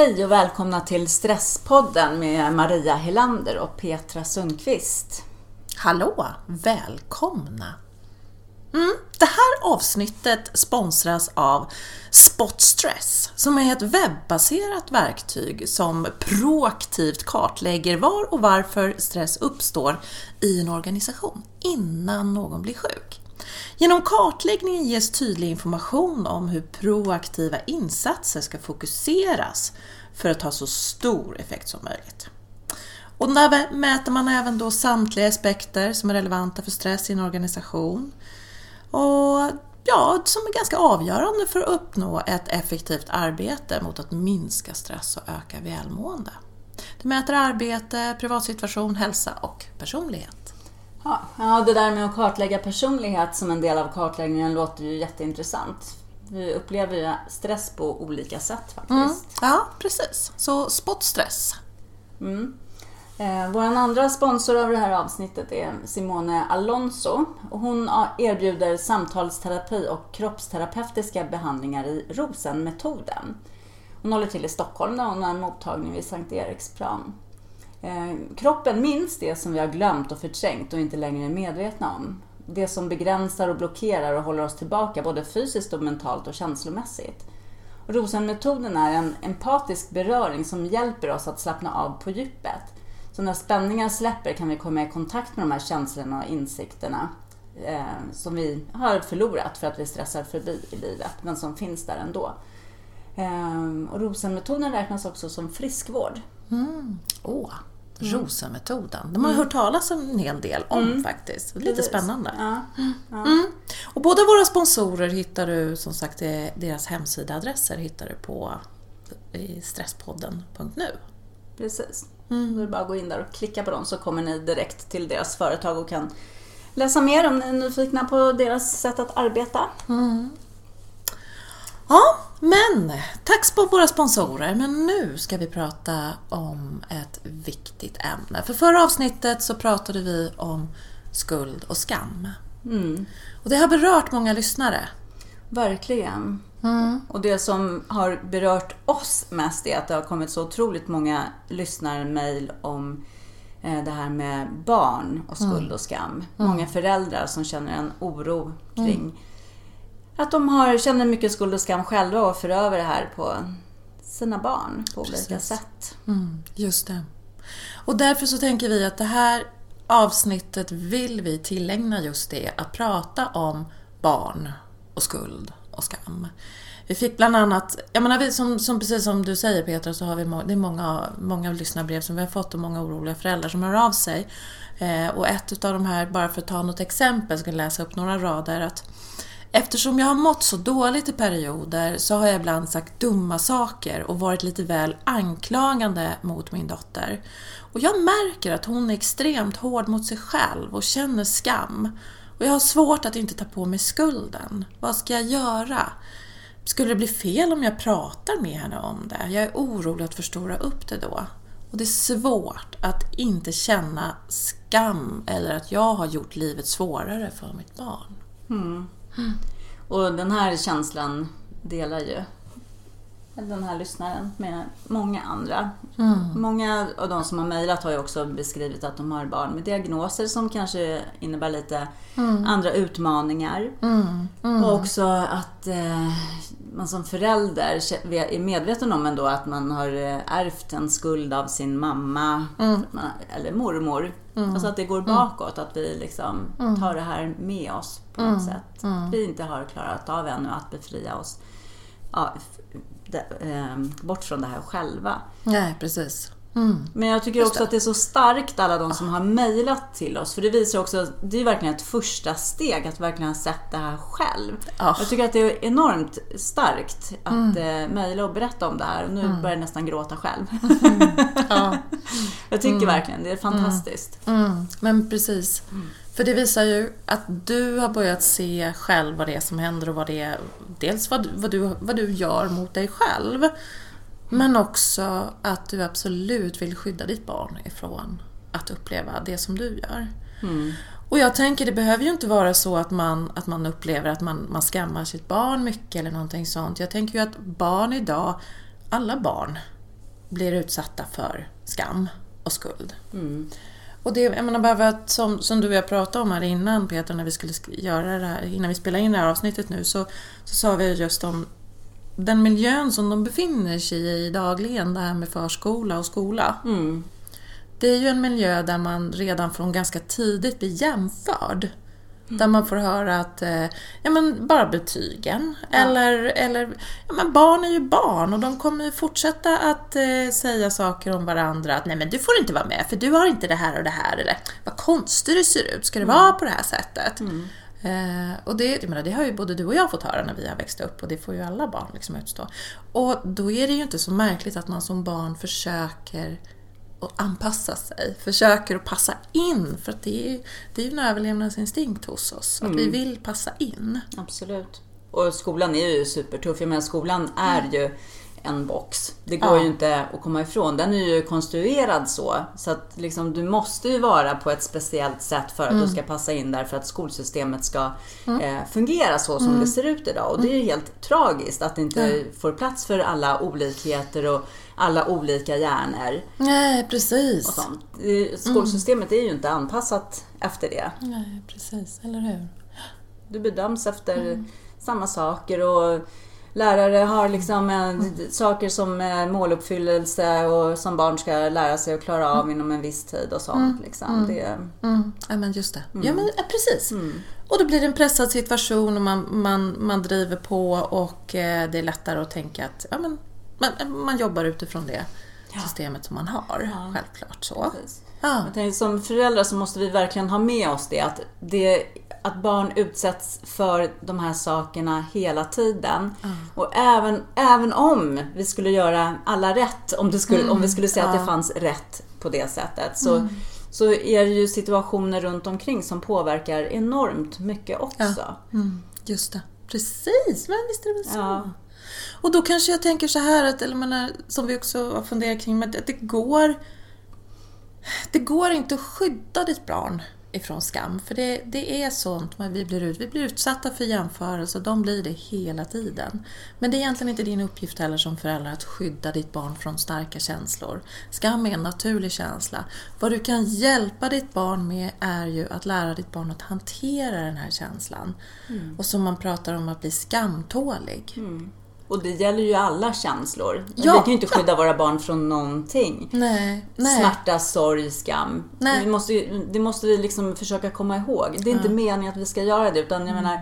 Hej och välkomna till Stresspodden med Maria Helander och Petra Sundqvist. Hallå! Välkomna! Mm, det här avsnittet sponsras av SpotStress som är ett webbaserat verktyg som proaktivt kartlägger var och varför stress uppstår i en organisation innan någon blir sjuk. Genom kartläggningen ges tydlig information om hur proaktiva insatser ska fokuseras för att ha så stor effekt som möjligt. Och där mäter man även då samtliga aspekter som är relevanta för stress i en organisation. Och ja, som är ganska avgörande för att uppnå ett effektivt arbete mot att minska stress och öka välmående. Det mäter arbete, privatsituation, hälsa och personlighet. Ja, det där med att kartlägga personlighet som en del av kartläggningen låter ju jätteintressant. Vi upplever ju stress på olika sätt faktiskt. Mm, ja, precis. Så spotstress. Mm. Eh, Vår andra sponsor av det här avsnittet är Simone Alonso. hon erbjuder samtalsterapi och kroppsterapeutiska behandlingar i Rosenmetoden. Hon håller till i Stockholm där hon har en mottagning vid Sankt Eriksplan. Eh, kroppen minns det som vi har glömt och förträngt och inte längre är medvetna om. Det som begränsar och blockerar och håller oss tillbaka både fysiskt och mentalt och känslomässigt. Rosenmetoden är en empatisk beröring som hjälper oss att slappna av på djupet. Så när spänningar släpper kan vi komma i kontakt med de här känslorna och insikterna eh, som vi har förlorat för att vi stressar förbi i livet, men som finns där ändå. Eh, och Rosenmetoden räknas också som friskvård. Mm. Oh. ROSA-metoden. De har mm. hört talas en hel del om mm. faktiskt. Lite Precis. spännande. Ja. Ja. Mm. Och båda våra sponsorer hittar du, som sagt, deras hemsidaadresser hittar du på stresspodden.nu. Precis. Mm. Då är det bara att gå in där och klicka på dem så kommer ni direkt till deras företag och kan läsa mer om ni är nyfikna på deras sätt att arbeta. Mm. Ja, men tack på våra sponsorer. Men nu ska vi prata om ett viktigt ämne. För förra avsnittet så pratade vi om skuld och skam. Mm. Och det har berört många lyssnare. Verkligen. Mm. Och det som har berört oss mest är att det har kommit så otroligt många lyssnarmail om eh, det här med barn och skuld mm. och skam. Mm. Många föräldrar som känner en oro kring mm att de har, känner mycket skuld och skam själva och för över det här på sina barn på Precis. olika sätt. Mm, just det. Och därför så tänker vi att det här avsnittet vill vi tillägna just det, att prata om barn och skuld och skam. Vi fick bland annat, jag menar, vi, som, som, precis som du säger Petra, så har vi det är många, många lyssnarbrev som vi har fått och många oroliga föräldrar som hör av sig. Eh, och ett av de här, bara för att ta något exempel, ska jag läsa upp några rader, att Eftersom jag har mått så dåligt i perioder så har jag ibland sagt dumma saker och varit lite väl anklagande mot min dotter. Och jag märker att hon är extremt hård mot sig själv och känner skam. Och jag har svårt att inte ta på mig skulden. Vad ska jag göra? Skulle det bli fel om jag pratar med henne om det? Jag är orolig att förstora upp det då. Och det är svårt att inte känna skam eller att jag har gjort livet svårare för mitt barn. Mm. Och den här känslan delar ju den här lyssnaren med många andra. Mm. Många av de som har mejlat har ju också beskrivit att de har barn med diagnoser som kanske innebär lite mm. andra utmaningar. Mm. mm. Och också att eh, man som förälder är medveten om ändå att man har eh, ärvt en skuld av sin mamma mm. eller mormor. Mm. Alltså att det går bakåt, att vi liksom tar det här med oss på något sätt. Att vi inte har klarat av ännu att befria oss ja, bort från det här själva. Nej, precis. Mm. Men jag tycker också att det är så starkt alla de som har mejlat till oss. För det visar också, det är verkligen ett första steg att verkligen ha sett det här själv. Oh. Jag tycker att det är enormt starkt att mm. Eh, mejla och berätta om det här. Och nu mm. börjar jag nästan gråta själv. Mm. Ja. jag tycker mm. verkligen det är fantastiskt. Mm. Men precis. För det visar ju att du har börjat se själv vad det är som händer och vad det är, dels vad, vad, du, vad du gör mot dig själv. Men också att du absolut vill skydda ditt barn ifrån att uppleva det som du gör. Mm. Och jag tänker, det behöver ju inte vara så att man, att man upplever att man, man skammar sitt barn mycket eller någonting sånt. Jag tänker ju att barn idag, alla barn, blir utsatta för skam och skuld. Mm. Och det, jag menar bara som, som du och jag pratade om här innan Peter, när vi skulle sk- göra det här, innan vi spelade in det här avsnittet nu, så, så sa vi just om den miljön som de befinner sig i dagligen, det här med förskola och skola. Mm. Det är ju en miljö där man redan från ganska tidigt blir jämförd. Där man får höra att, eh, ja men bara betygen. Eller, eller, ja men barn är ju barn och de kommer ju fortsätta att eh, säga saker om varandra. Att nej men du får inte vara med för du har inte det här och det här. Eller vad konstigt det ser ut, ska det vara på det här sättet? Eh, och det, jag menar, det har ju både du och jag fått höra när vi har växt upp och det får ju alla barn liksom utstå. Och då är det ju inte så märkligt att man som barn försöker att anpassa sig, försöker att passa in. För att det är, det är en överlevnadsinstinkt hos oss, att vi vill passa in. Absolut. Och skolan är ju supertuff. Jag menar, skolan är ju en box. Det går Ja. ju inte att komma ifrån. Den är ju konstruerad så. Så att liksom, du måste ju vara på ett speciellt sätt för att du ska passa in där för att skolsystemet ska eh, fungera så som det ser ut idag. Och det är ju helt tragiskt att det inte får plats för alla olikheter och alla olika hjärnor Nej, och precis. sånt. Det- Skolsystemet är ju inte anpassat efter det. Nej, precis. Eller hur? Du bedöms efter samma saker och lärare har liksom eh, saker som eh, måluppfyllelse och som barn ska lära sig att klara av inom en viss tid och sånt. Liksom. Det, Mm, ja men just det. Ja men ja, precis. Och då blir det en pressad situation och man, man, man driver på och eh, det är lättare att tänka att ja, men, man, man jobbar utifrån det systemet som man har. Självklart så. Ja. Jag tänker, som föräldrar så måste vi verkligen ha med oss det att, det, att barn utsätts för de här sakerna hela tiden. Och även, även om vi skulle göra alla rätt, om, det skulle, om vi skulle säga att det fanns rätt på det sättet, så, så är det ju situationer runt omkring som påverkar enormt mycket också. Mm, just det. Precis, men visst är det väl så. Ja. Och då kanske jag tänker så här, att, eller menar, som vi också har funderat kring, att det går, det går inte att skydda ditt barn ifrån skam. För det, det är sånt man vi blir ut. Vi blir utsatta för jämförelser, de blir det hela tiden. Men det är egentligen inte din uppgift heller som förälder att skydda ditt barn från starka känslor. Skam är en naturlig känsla. Vad du kan hjälpa ditt barn med är ju att lära ditt barn att hantera den här känslan. Och som man pratar om att bli skamtålig. Och det gäller ju alla känslor. Ja. Vi kan ju inte skydda våra barn från någonting. Nej, nej. Smärta, sorg, skam. Nej. Vi måste det måste vi liksom försöka komma ihåg. Det är inte meningen att vi ska göra det. Utan jag Mm. menar,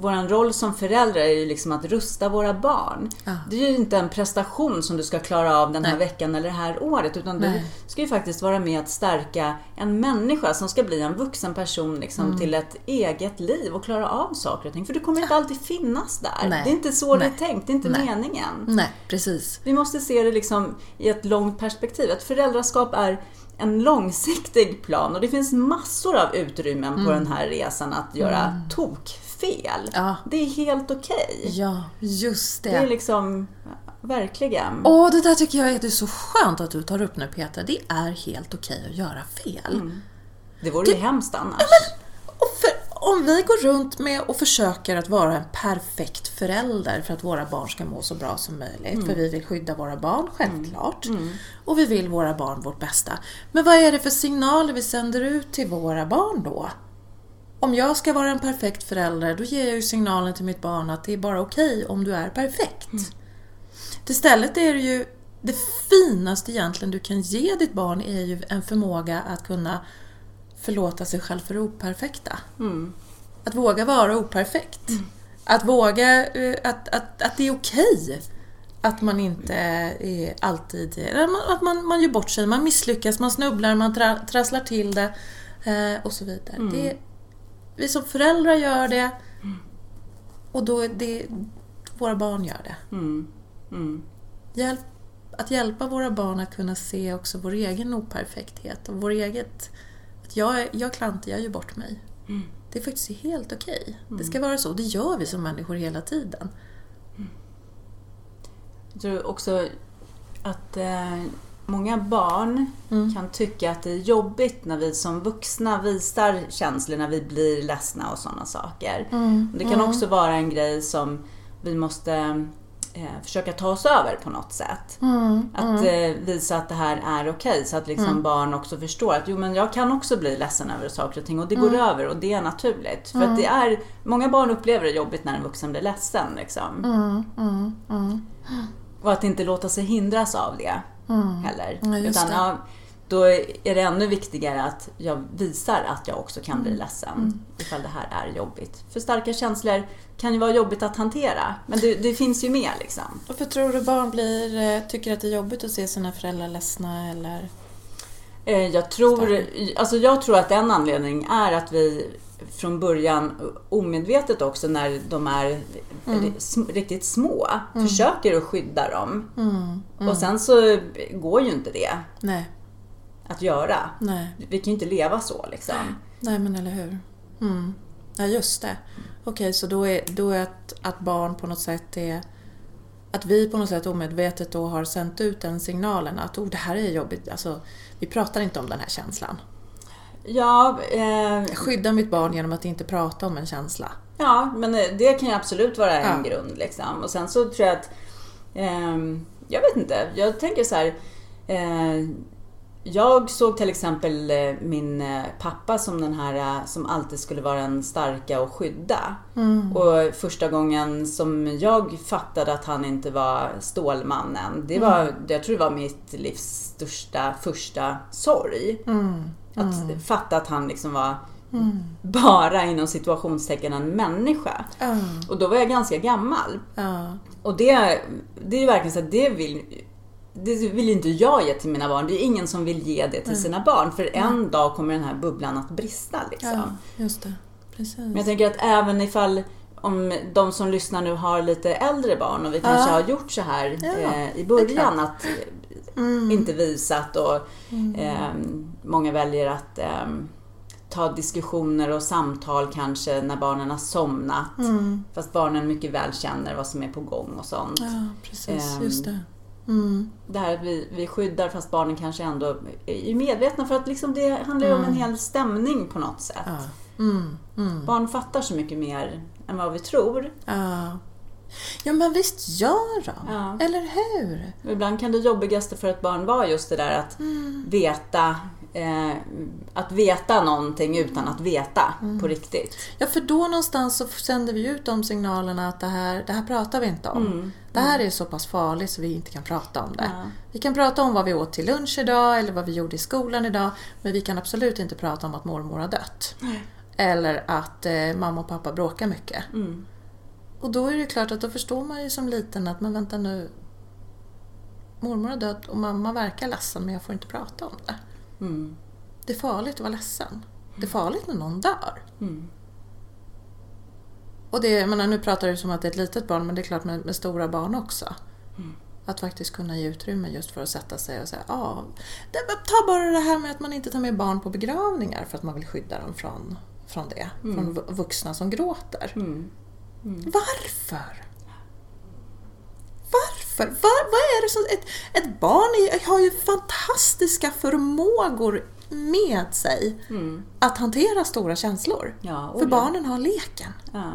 vår roll som föräldrar är ju liksom att rusta våra barn. Ja. Det är ju inte en prestation som du ska klara av den här Nej. veckan eller det här året. Utan Nej. du ska ju faktiskt vara med att stärka en människa som ska bli en vuxen person liksom, Mm. till ett eget liv och klara av saker och ting. För du kommer inte alltid finnas där. Nej. Det är inte så det Nej. är tänkt. Det inte Nej. meningen. Nej, precis. Vi måste se det liksom i ett långt perspektiv. Ett föräldraskap är en långsiktig plan och det finns massor av utrymmen på den här resan att göra tokfel. Mm. Ja. Det är helt okej. Ja, just det. Det är liksom, verkligen. Åh, det där tycker jag är, det är så skönt att du tar upp nu Peter. Det är helt okej att göra fel. Det vore ju hemskt annars. Och för, om vi går runt med och försöker att vara en perfekt förälder för att våra barn ska må så bra som möjligt, för vi vill skydda våra barn, självklart. Och vi vill våra barn vårt bästa. Men vad är det för signaler vi sänder ut till våra barn då? Om jag ska vara en perfekt förälder, då ger jag ju signalen till mitt barn att det är bara okej om du är perfekt. Istället är det ju det finaste egentligen du kan ge ditt barn är ju en förmåga att kunna förlåta sig själv för det operfekta. Att våga vara operfekt. Att våga eh, att, att, att det är okej att man inte är alltid... Att man, man gör bort sig, man misslyckas, man snubblar, man tra, trasslar till det eh, och så vidare. Det, vi som föräldrar gör det och då är det våra barn gör det. Mm. Mm. Hjälp, att hjälpa våra barn att kunna se också vår egen operfekthet och vår eget... Att jag, jag är klantig, jag gör bort mig. Det är faktiskt helt okej. Det ska vara så. Det gör vi som människor hela tiden. Jag tror också att eh, många barn kan tycka att det är jobbigt när vi som vuxna visar känslor när vi blir ledsna och sådana saker. Det kan också vara en grej som vi måste eh, försöka ta oss över på något sätt. Mm, Att eh, visa att det här är okej så att liksom barn också förstår att jo men jag kan också bli ledsen över saker och ting och det Mm. går över och det är naturligt. För att det är, många barn upplever det jobbigt när en vuxen blir ledsen liksom. mm, mm, mm. Och att inte låta sig hindras av det heller. Ja, Utan det. ja, då är det ännu viktigare att jag visar att jag också kan Mm. bli ledsen ifall det här är jobbigt. För starka känslor kan ju vara jobbigt att hantera, men det, det finns ju med liksom. Varför tror du barn blir, eh, tycker att det är jobbigt att se sina föräldrar ledsna eller? Eh, Jag tror, alltså jag tror att en anledning är att vi från början omedvetet också när de är sm- riktigt små försöker att skydda dem. Mm, Och sen så går ju inte det Nej, att göra. nej, Vi kan ju inte leva så liksom. nej men eller hur. Mm. Ja, just det. Okej, så då är, då är att, att barn på något sätt är... Att vi på något sätt omedvetet då har sänt ut den signalen att oh, det här är jobbigt. Alltså, vi pratar inte om den här känslan. Ja, eh, Jag skyddar mitt barn genom att inte prata om en känsla. ja, men eh, det kan ju absolut vara en Ja. grund. Liksom. Och sen så tror jag att, ehm, jag vet inte, jag tänker så här. Eh, jag såg till exempel eh, min eh, pappa som den här eh, som alltid skulle vara den starka och skydda. Och första gången som jag fattade att han inte var Stålmannen, det var, jag tror det var mitt livs största första sorg. Att fatta att han liksom var bara inom situationstecken en människa. Ja, Och då var jag ganska gammal. Och det, det är verkligen så att det vill, det vill inte jag ge till mina barn. Det är ingen som vill ge det till sina barn. För en dag kommer den här bubblan att brista. Liksom. ja, just det. Men jag Precis. tänker att även ifall om de som lyssnar nu har lite äldre barn och vi kanske Ja. har gjort så här Ja, eh, i början att Mm. inte visat och eh, många väljer att eh, ta diskussioner och samtal kanske när barnen har somnat. Mm. Fast barnen mycket väl känner vad som är på gång och sånt. Ja, precis. Just det. Mm. Det här att vi, vi skyddar fast barnen kanske ändå är medvetna för att liksom det handlar ju om en hel stämning på något sätt. Ja. Mm. Mm. Barn fattar så mycket mer än vad vi tror. Ja. ja, men visst gör de. Ja. Eller hur? Och ibland kan det jobbigaste för ett barn vara just det där att veta eh, att veta någonting utan att veta på riktigt. Ja, för då någonstans så sänder vi ut de signalerna att det här, det här pratar vi inte om. Det här är så pass farligt så vi inte kan prata om det. Mm. Ja. Vi kan prata om vad vi åt till lunch idag eller vad vi gjorde i skolan idag. Men vi kan absolut inte prata om att mormor har dött. Eller att eh, mamma och pappa bråkar mycket. Mm. Och då är det klart att då förstår man ju som liten att men vänta nu. Mormor har dött och mamma verkar ledsen men jag får inte prata om det. Mm. Det är farligt att vara ledsen. Det är farligt när någon dör. Mm. Och det, menar, nu pratar du som att det är ett litet barn men det är klart med, med stora barn också. Att faktiskt kunna ge utrymme just för att sätta sig och säga ja, det, ta bara det här med att man inte tar med barn på begravningar för att man vill skydda dem från, från det. Från vu- vuxna som gråter. Mm. Varför? Varför? Var, vad är det som... Ett, ett barn har ju fantastiska förmågor med sig Mm. att hantera stora känslor. Ja, För oj, barnen har leken. Ja.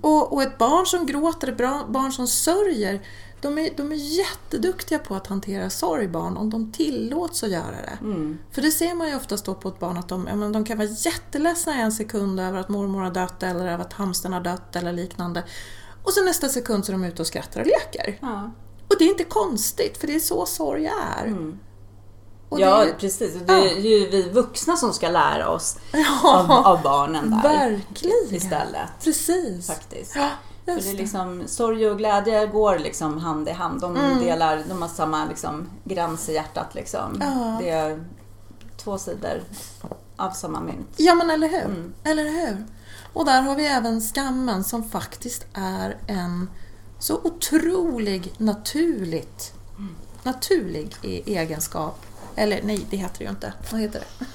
Och, och ett barn som gråter, ett barn som sörjer, de är, de är jätteduktiga på att hantera sorg, barn, om de tillåts att göra det. Mm. För det ser man ju oftast då på ett barn att de, ja, men de kan vara jätteledsna en sekund över att mormor har dött eller över att hamstern har dött eller liknande. Och så nästa sekund så är de ute och skrattar och leker. Ja. Och det är inte konstigt, för det är så sorg är. Och ja, det precis. Det är ju vi vuxna som ska lära oss av, ja, av barnen där. verkligen. Istället. Precis. Faktiskt. Ja, För just det är det. liksom, sorg och glädje går liksom hand i hand. De Mm. delar, de har samma liksom, gräns i hjärtat. Liksom. Ja. Det är två sidor av samma mynt. Ja men eller hur? Mm. Eller hur? Och där har vi även skammen som faktiskt är en så otrolig naturligt naturlig egenskap. Eller nej, det heter det ju inte. Vad heter det?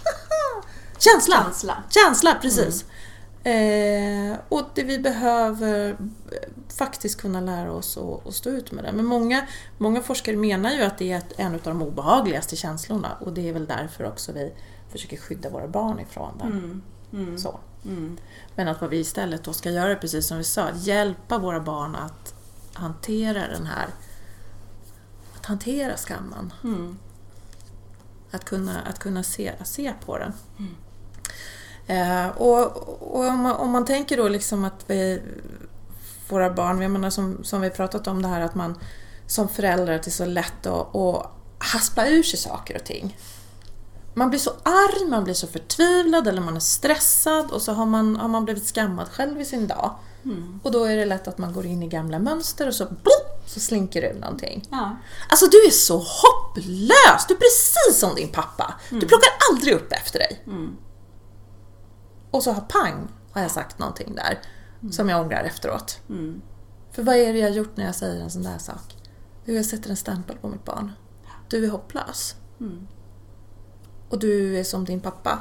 Känsla! Känsla. Känsla, precis. Eh, och det vi behöver eh, faktiskt kunna lära oss att, stå ut med det. Men många, många forskare menar ju att det är en av de obehagligaste känslorna och det är väl därför också vi försöker skydda våra barn ifrån den. Mm. Mm. Så. Mm. Men att vad vi istället då ska göra, precis som vi sa, att hjälpa våra barn att hantera den här att hantera skammen. Mm. Att kunna, att kunna se, se på den. Eh, och och om, man, om man tänker då liksom att vi, våra barn, jag menar som, som vi pratat om det här att man som förälder att det är så lätt att, att haspla ur sig saker och ting. Man blir så arg, man blir så förtvivlad eller man är stressad och så har man, har man blivit skammad själv i sin dag. Och då är det lätt att man går in i gamla mönster och så, blop, så slinker ur någonting. Ja. Alltså du är så hopplös! Du är precis som din pappa. Du plockar aldrig upp efter dig. Och så har pang, har jag sagt någonting där som jag ångrar efteråt. För vad är det jag gjort när jag säger en sån där sak? Jo, jag sätter en stämpel på mitt barn. Du är hopplös. Och du är som din pappa.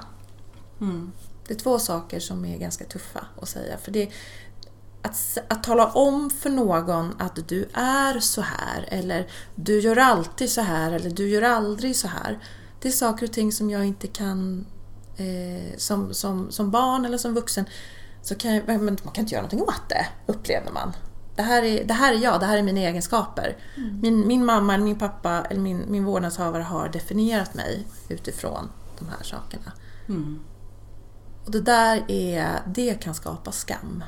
Det är två saker som är ganska tuffa att säga. För det, att, att tala om för någon att du är så här eller du gör alltid så här eller du gör aldrig så här. Det är saker och ting som jag inte kan eh, som, som, som barn eller som vuxen så kan jag, man kan inte göra någonting åt det, upplever man. Det här är, det här är jag, det här är mina egenskaper. Min, min mamma, eller min pappa eller min, min vårdnadshavare har definierat mig utifrån de här sakerna. Och det där är, det kan skapa skam.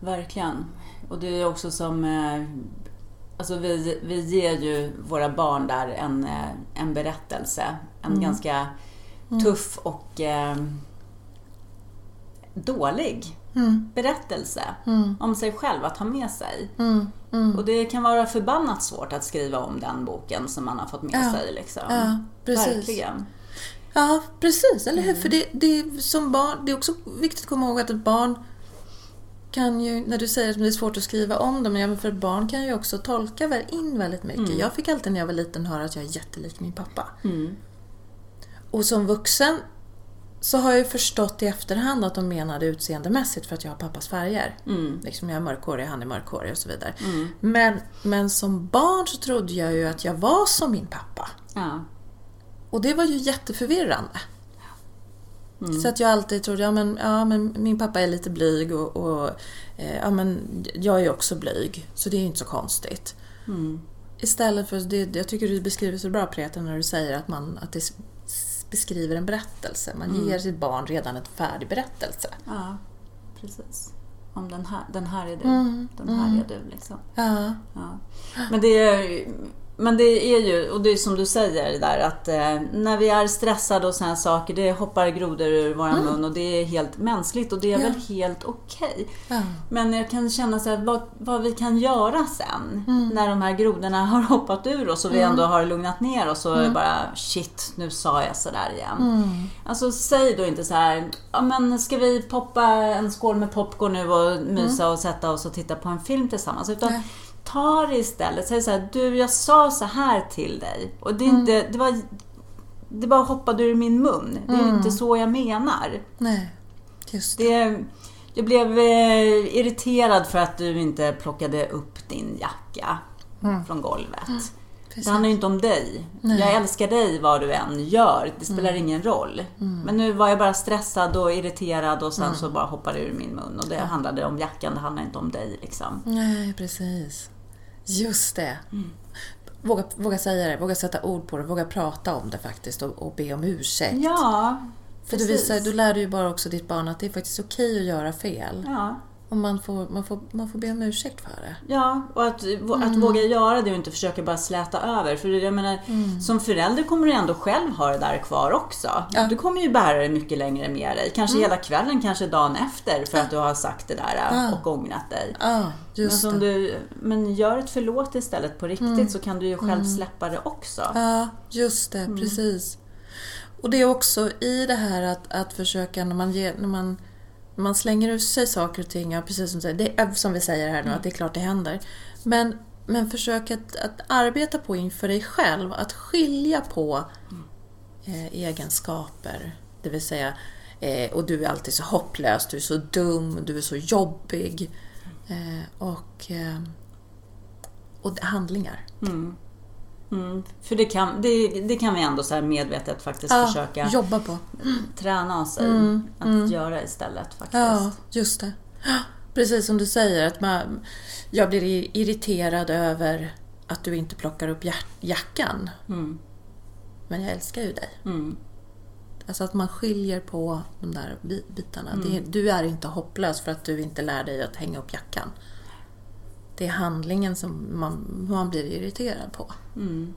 Verkligen. Och det är också som... eh, Alltså vi, vi ger ju våra barn där en, eh, en berättelse. En ganska tuff och eh, dålig berättelse om sig själv att ha med sig. Och det kan vara förbannat svårt att skriva om den boken som man har fått med Ja. sig. Liksom. Ja, precis. Verkligen. Ja, precis, eller hur? För det, det, som barn, det är också viktigt att komma ihåg att ett barn kan ju, när du säger att det är svårt att skriva om dem, ja, för barn kan ju också tolka in väldigt mycket. Jag fick alltid när jag var liten höra att jag är jättelik min pappa. Och som vuxen så har jag förstått i efterhand att de menade utseendemässigt för att jag har pappas färger. Liksom jag är mörkhårig, han är mörkhårig och så vidare. Men, men som barn så trodde jag ju att jag var som min pappa. Ja. Och det var ju jätteförvirrande. Så att jag alltid trodde, ja men, ja men min pappa är lite blyg och, och eh, ja men jag är också blyg. Så det är ju inte så konstigt. Istället för, det, jag tycker du beskriver så bra Preta när du säger att, man, att det beskriver en berättelse. Man ger sitt barn redan en färdig berättelse. ja, precis. Om den här, den här är du. Den här är du liksom. Ja, Ja. Men, det är, men det är ju, och det är som du säger där att eh, när vi är stressade och sådana saker, det hoppar grodor ur våran mun och det är helt mänskligt och det är Ja. väl helt okej. ja, Men jag kan känna så här, vad, vad vi kan göra sen när de här grodorna har hoppat ur oss och vi ändå har lugnat ner oss och bara shit, nu sa jag sådär igen. Alltså säg då inte så här, ja men ska vi poppa en skål med popcorn nu och mysa och sätta oss och titta på en film tillsammans. Utan Nej. Ta det istället, säg så här, du jag sa så här till dig och det är inte, det var det bara hoppade ur min mun. Det är ju inte så jag menar. nej. Just det. Det, jag blev eh, irriterad för att du inte plockade upp din jacka från golvet. Precis. Det handlar ju inte om dig. Nej. Jag älskar dig vad du än gör. Det spelar ingen roll. Men nu var jag bara stressad och irriterad och sen så bara hoppade det ur min mun. Och det handlade om jackan, det handlar inte om dig liksom. Nej, precis. Just det. Våga, våga säga det, våga sätta ord på det, våga prata om det faktiskt och, och be om ursäkt. Ja, För du, precis. visar, du lär ju bara också ditt barn att det är faktiskt okej att göra fel. Ja. Och man får, man, får, man får be om ursäkt för det. Ja, och att, att våga göra det och inte försöka bara släta över. För jag menar, som förälder kommer du ändå själv ha det där kvar också. Ja. Du kommer ju bära det mycket längre med dig. Kanske hela kvällen, kanske dagen efter för att du har sagt det där Ja. och ångrat dig. Ja, Men, som det. du, men gör ett förlåt istället på riktigt så kan du ju själv släppa det också. Ja, just det. Precis. Och det är också i det här att, att försöka när man, ger, när man man slänger ur sig saker och ting, ja, precis som, det är, som vi säger här nu, att det är klart det händer. Men, men försök att, att arbeta på inför dig själv, att skilja på eh, egenskaper. Det vill säga, eh, och du är alltid så hopplös, du är så dum, du är så jobbig. Eh, och, eh, och handlingar. Mm. För det kan, det, det kan vi ändå så medvetet faktiskt Ja, försöka Jobba på. träna oss i att göra istället faktiskt. Ja, just det. Precis som du säger, att man, jag blir irriterad över att du inte plockar upp jack- jackan. Mm. Men jag älskar ju dig. Mm. Alltså att man skiljer på de där bi- bitarna. Mm. Det, du är inte hopplös för att du inte lär dig att hänga upp jackan. Det är handlingen som man, man blir irriterad på. Mm.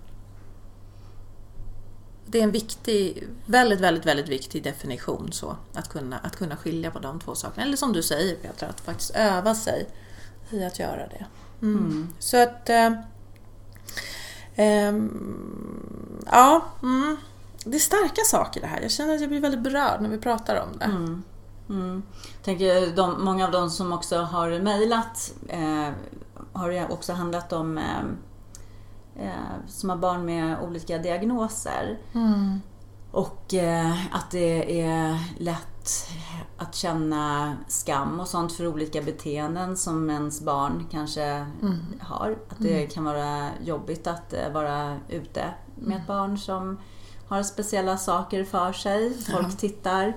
Det är en viktig, väldigt, väldigt, väldigt viktig definition så. Att kunna, att kunna skilja på de två sakerna. Eller som du säger Petra, att faktiskt öva sig i att göra det. Mm. Mm. Så att... Eh, ehm, ja, mm. det är starka saker det här. Jag känner att jag blir väldigt berörd när vi pratar om det. Mm. Mm. Tänker de, många av de som också har mejlat eh, har ju också handlat om eh, eh, som har barn med olika diagnoser. Mm. Och eh, att det är lätt att känna skam och sånt för olika beteenden som ens barn kanske har. Att det kan vara jobbigt att vara ute med ett barn som har speciella saker för sig. Folk tittar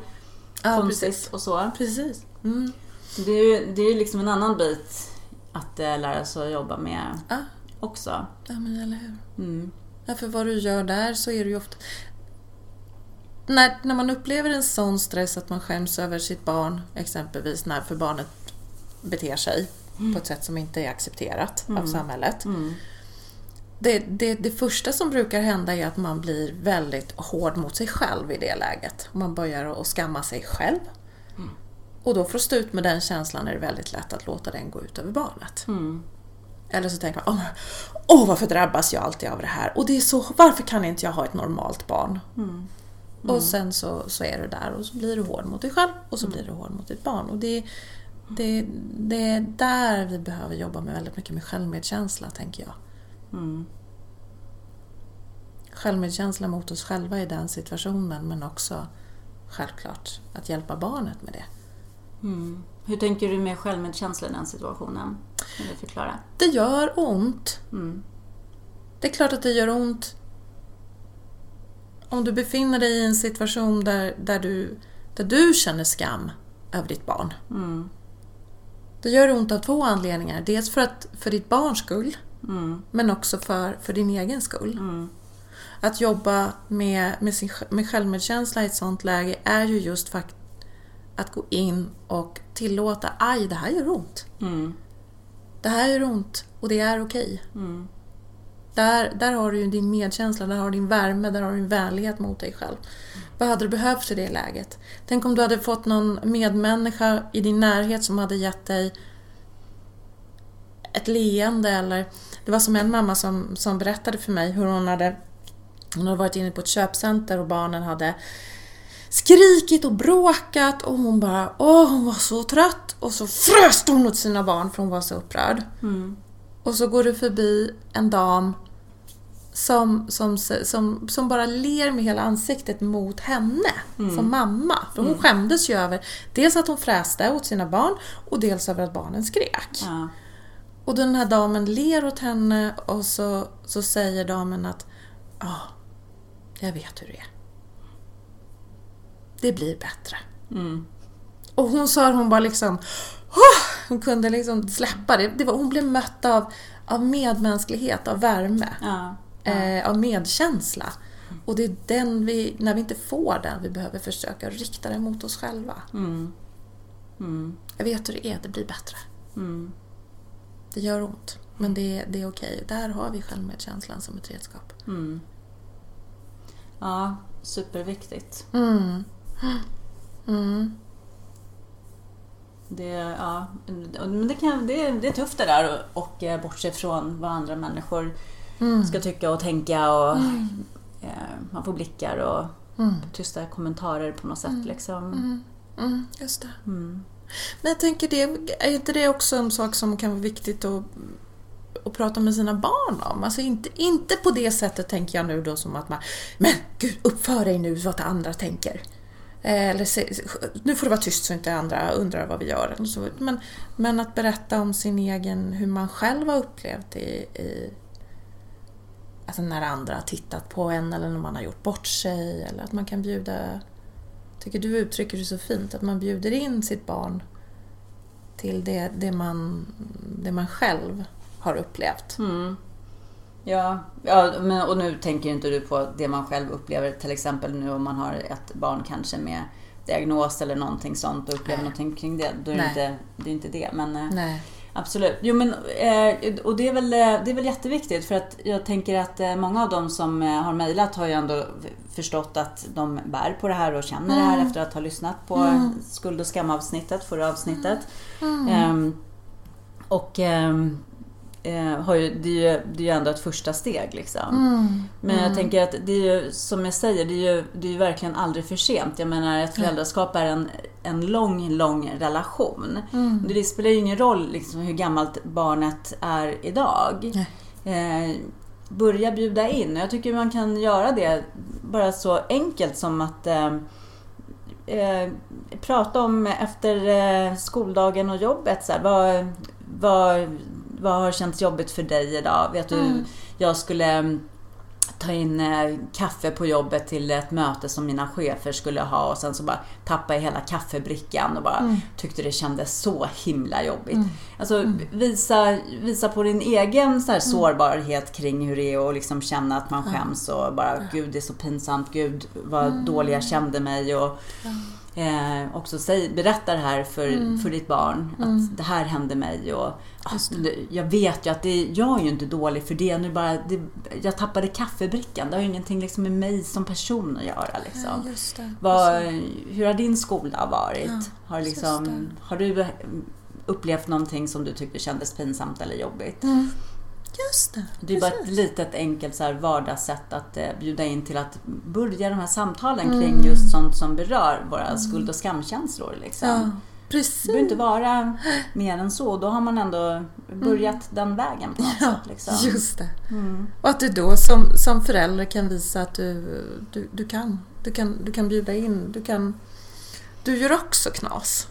Ja, konstigt precis. och så. Precis. Mm. Det är ju det är liksom en annan bit att eh, lära sig att jobba med Ja, också. ja, men eller hur. Mm. Ja, för vad du gör där så är det ju ofta... När, när man upplever en sån stress att man skäms över sitt barn, exempelvis när för barnet beter sig på ett sätt som inte är accepterat av samhället. Mm. Det, det, det första som brukar hända är att man blir väldigt hård mot sig själv i det läget. Man börjar att skamma sig själv. Och då för att stå ut med den känslan är det väldigt lätt att låta den gå ut över barnet. Mm. Eller så tänker man, åh, åh varför drabbas jag alltid av det här? Och det är så, varför kan inte jag ha ett normalt barn? Mm. Och sen så, så är du där och så blir du hård mot dig själv och så blir du hård mot ditt barn. Och det, det, det är där vi behöver jobba med väldigt mycket med självmedkänsla, tänker jag. Mm. Självmedkänsla mot oss själva i den situationen men också självklart att hjälpa barnet med det. Mm. Hur tänker du med självmedkänsla i den situationen? Kan du förklara? Det gör ont. Mm. Det är klart att det gör ont om du befinner dig i en situation där, där, du, där du känner skam över ditt barn. Mm. Det gör ont av två anledningar. Dels för, att, för ditt barns skull, Mm. men också för, för din egen skull. Mm. Att jobba med, med, sin, med självmedkänsla i ett sånt läge är ju just fakt att gå in och tillåta, aj, det här gör ont. Mm. Det här gör ont och det är okej. Mm. Där, där har du ju din medkänsla, där har du din värme, där har du din vänlighet mot dig själv. Vad hade du behövt i det läget? Tänk om du hade fått någon medmänniska i din närhet som hade gett dig ett leende eller... Det var som en mamma som, som berättade för mig hur hon hade, hon hade varit inne på ett köpcenter och barnen hade skrikit och bråkat och hon bara åh hon var så trött och så frös hon åt sina barn för hon var så upprörd. Mm. Och så går du förbi en dam som, som, som, som bara ler med hela ansiktet mot henne som mamma. För hon skämdes ju över dels att hon fräste åt sina barn och dels över att barnen skrek. Ja. Och den här damen ler åt henne och så, så säger damen att ja, jag vet hur det är. Det blir bättre. Mm. Och hon sa hon bara liksom "Åh!" Hon kunde liksom släppa det. det var, hon blev mött av, av medmänsklighet, av värme, Ja. eh, av medkänsla. Och det är den vi, när vi inte får den, vi behöver försöka rikta den mot oss själva. Mm. Mm. Jag vet hur det är, det blir bättre. Mm. Det gör ont, men det, det är okej. Där har vi självmedkänslan som ett redskap. Mm. Ja, superviktigt. Mm. Mm. Det, ja, men det, kan, det, är- det är tufft det där och, och eh, bortse från vad andra människor Mm. ska tycka och tänka och eh, man får blickar och Mm. tysta kommentarer på något sätt. Liksom. Mm. Mm. Just det. Mm. Men jag tänker, det, är inte det också en sak som kan vara viktigt att, att prata med sina barn om? Alltså inte, inte på det sättet tänker jag nu då som att man Men gud, uppför dig nu så att andra tänker. Eh, eller se, nu får det vara tyst så inte andra undrar vad vi gör. så. Men, men att berätta om sin egen, hur man själv har upplevt i, i Alltså när andra har tittat på en eller när man har gjort bort sig eller att man kan bjuda tycker du uttrycker det så fint, att man bjuder in sitt barn till det, det, man, det man själv har upplevt. Mm. Ja, ja men, och nu tänker inte du på det man själv upplever, till exempel nu om man har ett barn kanske med diagnos eller någonting sånt och upplever Nej. någonting kring det. Då är det, inte, det är inte det. Men, eh, Nej. Absolut. Jo, men, eh, och det är, väl, eh, det är väl jätteviktigt för att jag tänker att många av dem som har mejlat har ju ändå förstått att de bär på det här och känner mm. det här mm. efter att ha lyssnat på mm. skuld och skamavsnittet, förra avsnittet. Mm. Um, och um, eh, har ju, det, är ju, det är ju ändå ett första steg. Liksom. Mm. Men jag mm. tänker att det är ju, som jag säger, det är ju, det är ju verkligen aldrig för sent. Jag menar, ett föräldraskap är en, en lång, lång relation. Mm. Det spelar ju ingen roll liksom, hur gammalt barnet är idag. Eh, börja bjuda in. Jag tycker man kan göra det bara så enkelt som att eh, eh, prata om efter eh, skoldagen och jobbet. Så här, vad, vad vad har känts jobbigt för dig idag? Vet du, mm. jag skulle mm, ta in eh, kaffe på jobbet till ett möte som mina chefer skulle ha och sen så bara tappade jag hela kaffebrickan och bara mm. tyckte det kändes så himla jobbigt. Mm. Alltså mm. visa, visa på din egen så mm. sårbarhet kring hur det är att liksom känna att man skäms och bara gud det är så pinsamt, gud vad dålig jag kände mig och eh, också säg, berätta det här för, mm. för ditt barn. Att mm. det här hände mig. Och, alltså, jag vet ju att det, jag är ju inte dålig för det. Nu bara, det, jag tappade kaffebrickan. Det har ju ingenting liksom med mig som person att göra. Liksom. Ja, Vad, hur har din skola varit? Ja, har, liksom, har du upplevt någonting som du tyckte kändes pinsamt eller jobbigt? Mm. Just det. Det är bara ett litet enkelt så här vardagssätt att eh, bjuda in till att börja de här samtalen mm. kring just sånt som berör våra mm. skuld och skamkänslor. Liksom. Ja, precis. Det behöver inte vara mer än så. Då har man ändå börjat mm. den vägen på något ja, sätt. Liksom. Just det. Mm. Och att du då som, som förälder kan visa att du, du, du, kan. Du, kan. du kan bjuda in. Du, kan, du gör också knas.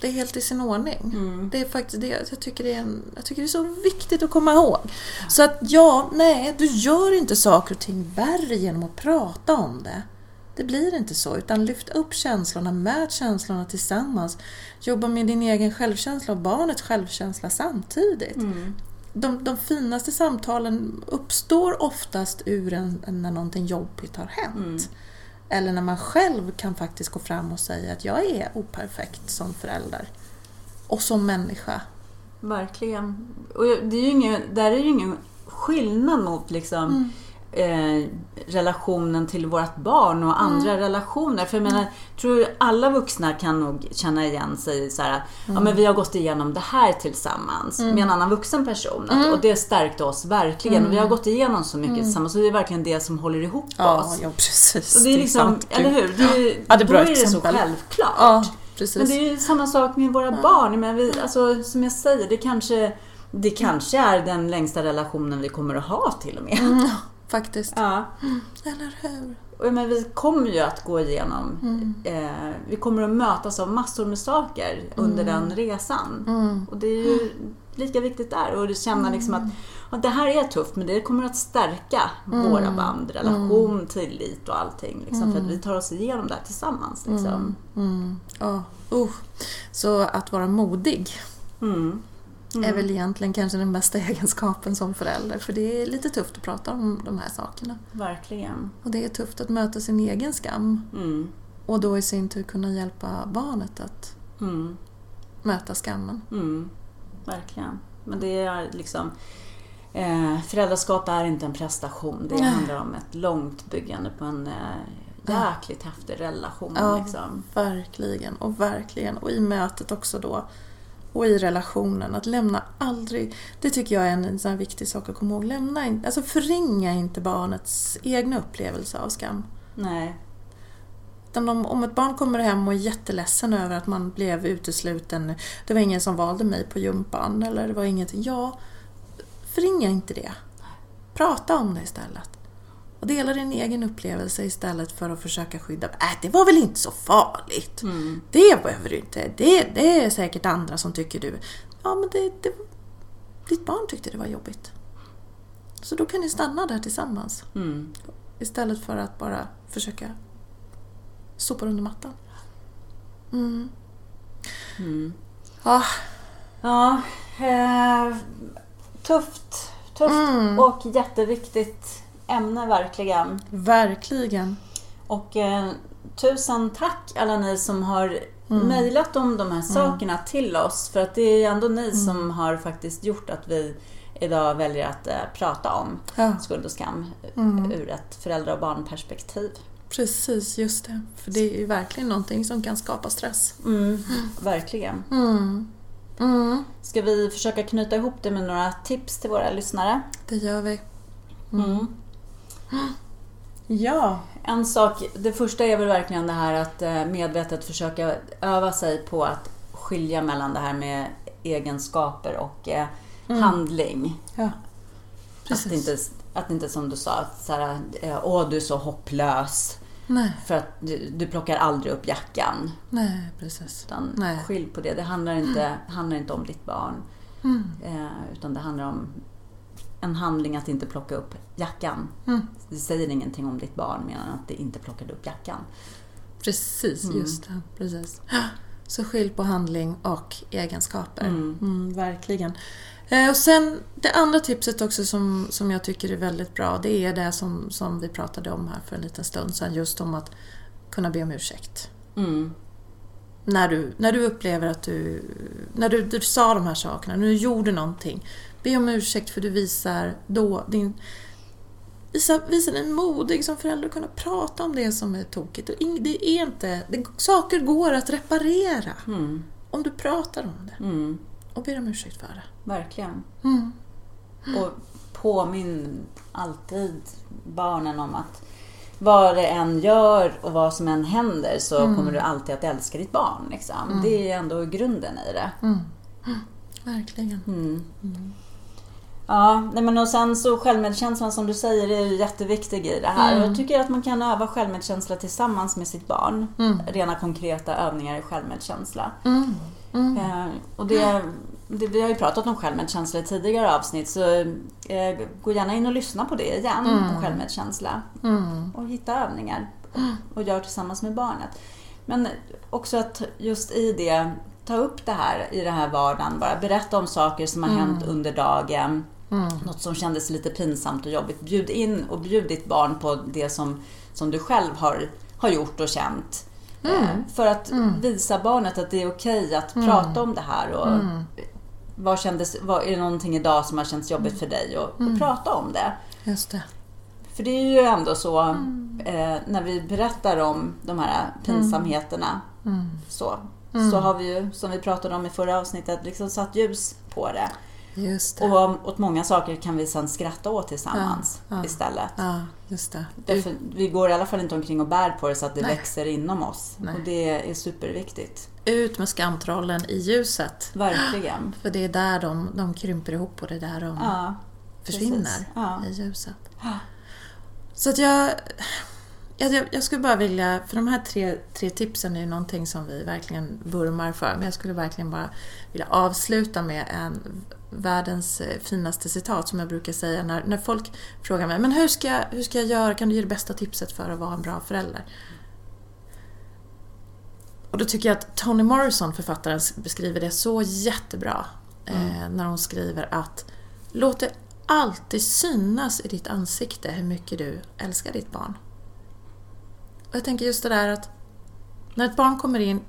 Det är helt i sin ordning. Mm. Det är faktiskt det jag tycker det är, en, jag tycker det är så viktigt att komma ihåg. Så att ja, nej, du gör inte saker och ting värre genom att prata om det. Det blir inte så, utan lyft upp känslorna, mät känslorna tillsammans. Jobba med din egen självkänsla och barnets självkänsla samtidigt. Mm. De, de, finaste samtalen uppstår oftast ur en, när någonting jobbigt har hänt. Mm. Eller när man själv kan faktiskt gå fram och säga att jag är operfekt som förälder. Och som människa. Verkligen. Och det är ju ingen, där är ju ingen skillnad mot liksom mm eh, relationen till vårt barn och andra mm. relationer. För jag menar, tror alla vuxna kan nog känna igen sig så här, mm. ja men vi har gått igenom det här tillsammans mm. med en annan vuxen person. Att, mm. och det stärkte oss verkligen. Och vi har mm. gått igenom så mycket mm. tillsammans och det är verkligen det som håller ihop ja, oss. Ja, precis. Och det är liksom, det är eller hur? Det, ja, det är då är det exempel. så självklart. Ja, precis. Men det är ju samma sak med våra barn. Men vi, alltså, som jag säger, det kanske det kanske är den längsta relationen vi kommer att ha till och med. Faktiskt. Ja. Eller hur? Men vi kommer ju att gå igenom, mm. eh, vi kommer att mötas av massor med saker under mm. den resan. Mm. Och det är ju lika viktigt där och känna liksom att, att det här är tufft men det kommer att stärka mm. våra band, relation, mm. tillit och allting. Liksom, För att vi tar oss igenom det här tillsammans. Liksom. Oh. Uh. Så att vara modig. Mm. Är väl egentligen kanske den bästa egenskapen som förälder. För det är lite tufft att prata om de här sakerna. Verkligen. Och det är tufft att möta sin egen skam. Mm. Och då i sin tur kunna hjälpa barnet att mm. möta skammen. Mm. Verkligen. Men det är liksom... Eh, föräldraskap är inte en prestation. Det Nej. handlar om ett långt byggande på en eh, jäkligt ja. häftig relation. Ja, liksom. verkligen. Och verkligen. Och i mötet också då och i relationen. Att lämna aldrig, det tycker jag är en sån viktig sak att komma ihåg. Lämna in, alltså förringa inte barnets egna upplevelse av skam. Nej. Om, om ett barn kommer hem och är jätteledsen över att man blev utesluten, det var ingen som valde mig på jumpan eller det var ingenting. Ja, förringa inte det. Prata om det istället. Och dela din egen upplevelse istället för att försöka skydda. Äh, det var väl inte så farligt. Mm. Det behöver du inte. Det, det är säkert andra som tycker du... Ja, men det, det, ditt barn tyckte det var jobbigt. Så då kan ni stanna där tillsammans. Mm. Istället för att bara försöka sopa under mattan. Mm. Mm. Ja, Ja, eh, tufft. Tufft Mm. och jätteviktigt ämne verkligen. verkligen. Och eh, tusen tack alla ni som har Mm. mejlat om de här sakerna till oss. För att det är ändå ni som har faktiskt gjort att vi idag väljer att eh, prata om Ja, skuld och skam Mm. ur ett föräldrar och barnperspektiv. precis, just det. För det är ju verkligen någonting som kan skapa stress. Mm, verkligen. Mm. Mm. Ska vi försöka knyta ihop det med några tips till våra lyssnare? Det gör vi. Mm. Ja. En sak, det första är väl verkligen det här att eh, medvetet försöka öva sig på att skilja mellan det här med egenskaper och eh, handling. ja. Att Precis. inte, att inte som du sa, att så här, eh, åh du är så hopplös Nej, för att du, du plockar aldrig upp jackan. nej, precis. Utan Nej. skilj på det. Det handlar inte, handlar inte om ditt barn. Mm. Utan det handlar om en handling att inte plocka upp jackan. Mm. Det säger ingenting om ditt barn mer än att det inte plockade upp jackan. Precis, Mm. just det. Precis. Så skilj på handling och egenskaper. Mm. Mm, verkligen. Eh, och sen det andra tipset också som, som jag tycker är väldigt bra, det är det som, som vi pratade om här för en liten stund sedan, just om att kunna be om ursäkt. Mm. När du, när du upplever att du, när du, du sa de här sakerna, när du gjorde någonting, be om ursäkt för du visar då din Visa, visa dig modig som förälder och kunna prata om det som är tokigt. Och det är inte, det, saker går att reparera Mm. om du pratar om det Mm. och ber om ursäkt för det. Verkligen. Mm. Och påminn alltid barnen om att vad det än gör och vad som än händer så Mm. kommer du alltid att älska ditt barn. Liksom. Det är ändå grunden i det. Mm. Verkligen. Mm. Ja, nej men och sen så självmedkänslan som du säger är ju jätteviktig i det här. Mm. Jag tycker att man kan öva självmedkänsla tillsammans med sitt barn. Mm. Rena konkreta övningar i självmedkänsla. Mm. Mm. Eh, och det, det, vi har ju pratat om självmedkänsla i tidigare avsnitt så eh, gå gärna in och lyssna på det igen, Mm. på självmedkänsla. Mm. Och hitta övningar och, och gör tillsammans med barnet. Men också att just i det, ta upp det här i den här vardagen. Bara berätta om saker som har hänt under dagen. Mm. Något som kändes lite pinsamt och jobbigt. Bjud in och bjud ditt barn på det som, som du själv har, har gjort och känt. Eh, för att visa barnet att det är okej att prata om det här. Och vad kändes, vad, är det någonting idag som har känts jobbigt för dig? Och, och prata om det. Just det. För det är ju ändå så eh, när vi berättar om de här pinsamheterna Mm. så, så har vi ju, som vi pratade om i förra avsnittet, liksom satt ljus på det. Just det. Och åt många saker kan vi sen skratta åt tillsammans Ja, ja. istället. Ja, just det. Därför, vi går i alla fall inte omkring och bär på det så att det Nej. växer inom oss. Nej. Och det är superviktigt. Ut med skamtrollen i ljuset. Verkligen. För det är där de, de krymper ihop och det är där de Ja, försvinner i ljuset. Så att jag, jag, jag- jag skulle bara vilja, för de här tre, tre tipsen är ju någonting som vi verkligen vurmar för, men jag skulle verkligen bara vilja avsluta med en världens eh, finaste citat som jag brukar säga när, när folk frågar mig men hur ska, jag- hur ska jag göra, kan du ge det bästa tipset för att vara en bra förälder? Och då tycker jag att Toni Morrison, författaren, beskriver det så jättebra. Eh, när hon skriver att låt det alltid synas i ditt ansikte hur mycket du älskar ditt barn. Och jag tänker just det där att när ett barn kommer in,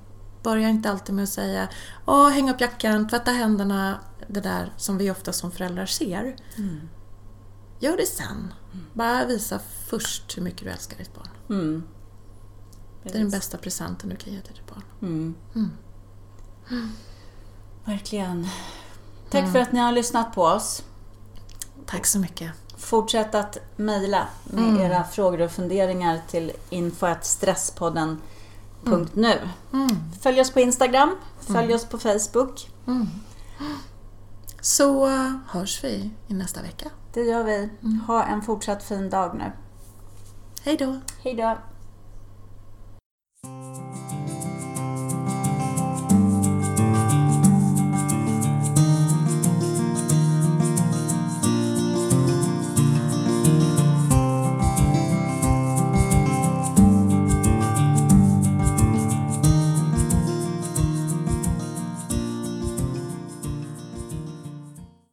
börja inte alltid med att säga Åh, häng upp jackan, tvätta händerna, det där som vi ofta som föräldrar ser. Gör det sen. Bara visa först hur mycket du älskar ditt barn. Mm. Det är den bästa presenten du kan ge till ditt barn. Mm. Mm. Verkligen. Tack för att ni har lyssnat på oss. Tack så mycket. Fortsätt att mejla med Mm. era frågor och funderingar till info.stresspodden.nu. Mm. Följ oss på Instagram, följ oss på Facebook. Så eh, hörs vi i nästa vecka. Det gör vi. Ha en fortsatt fin dag nu. Hej då! Hej då!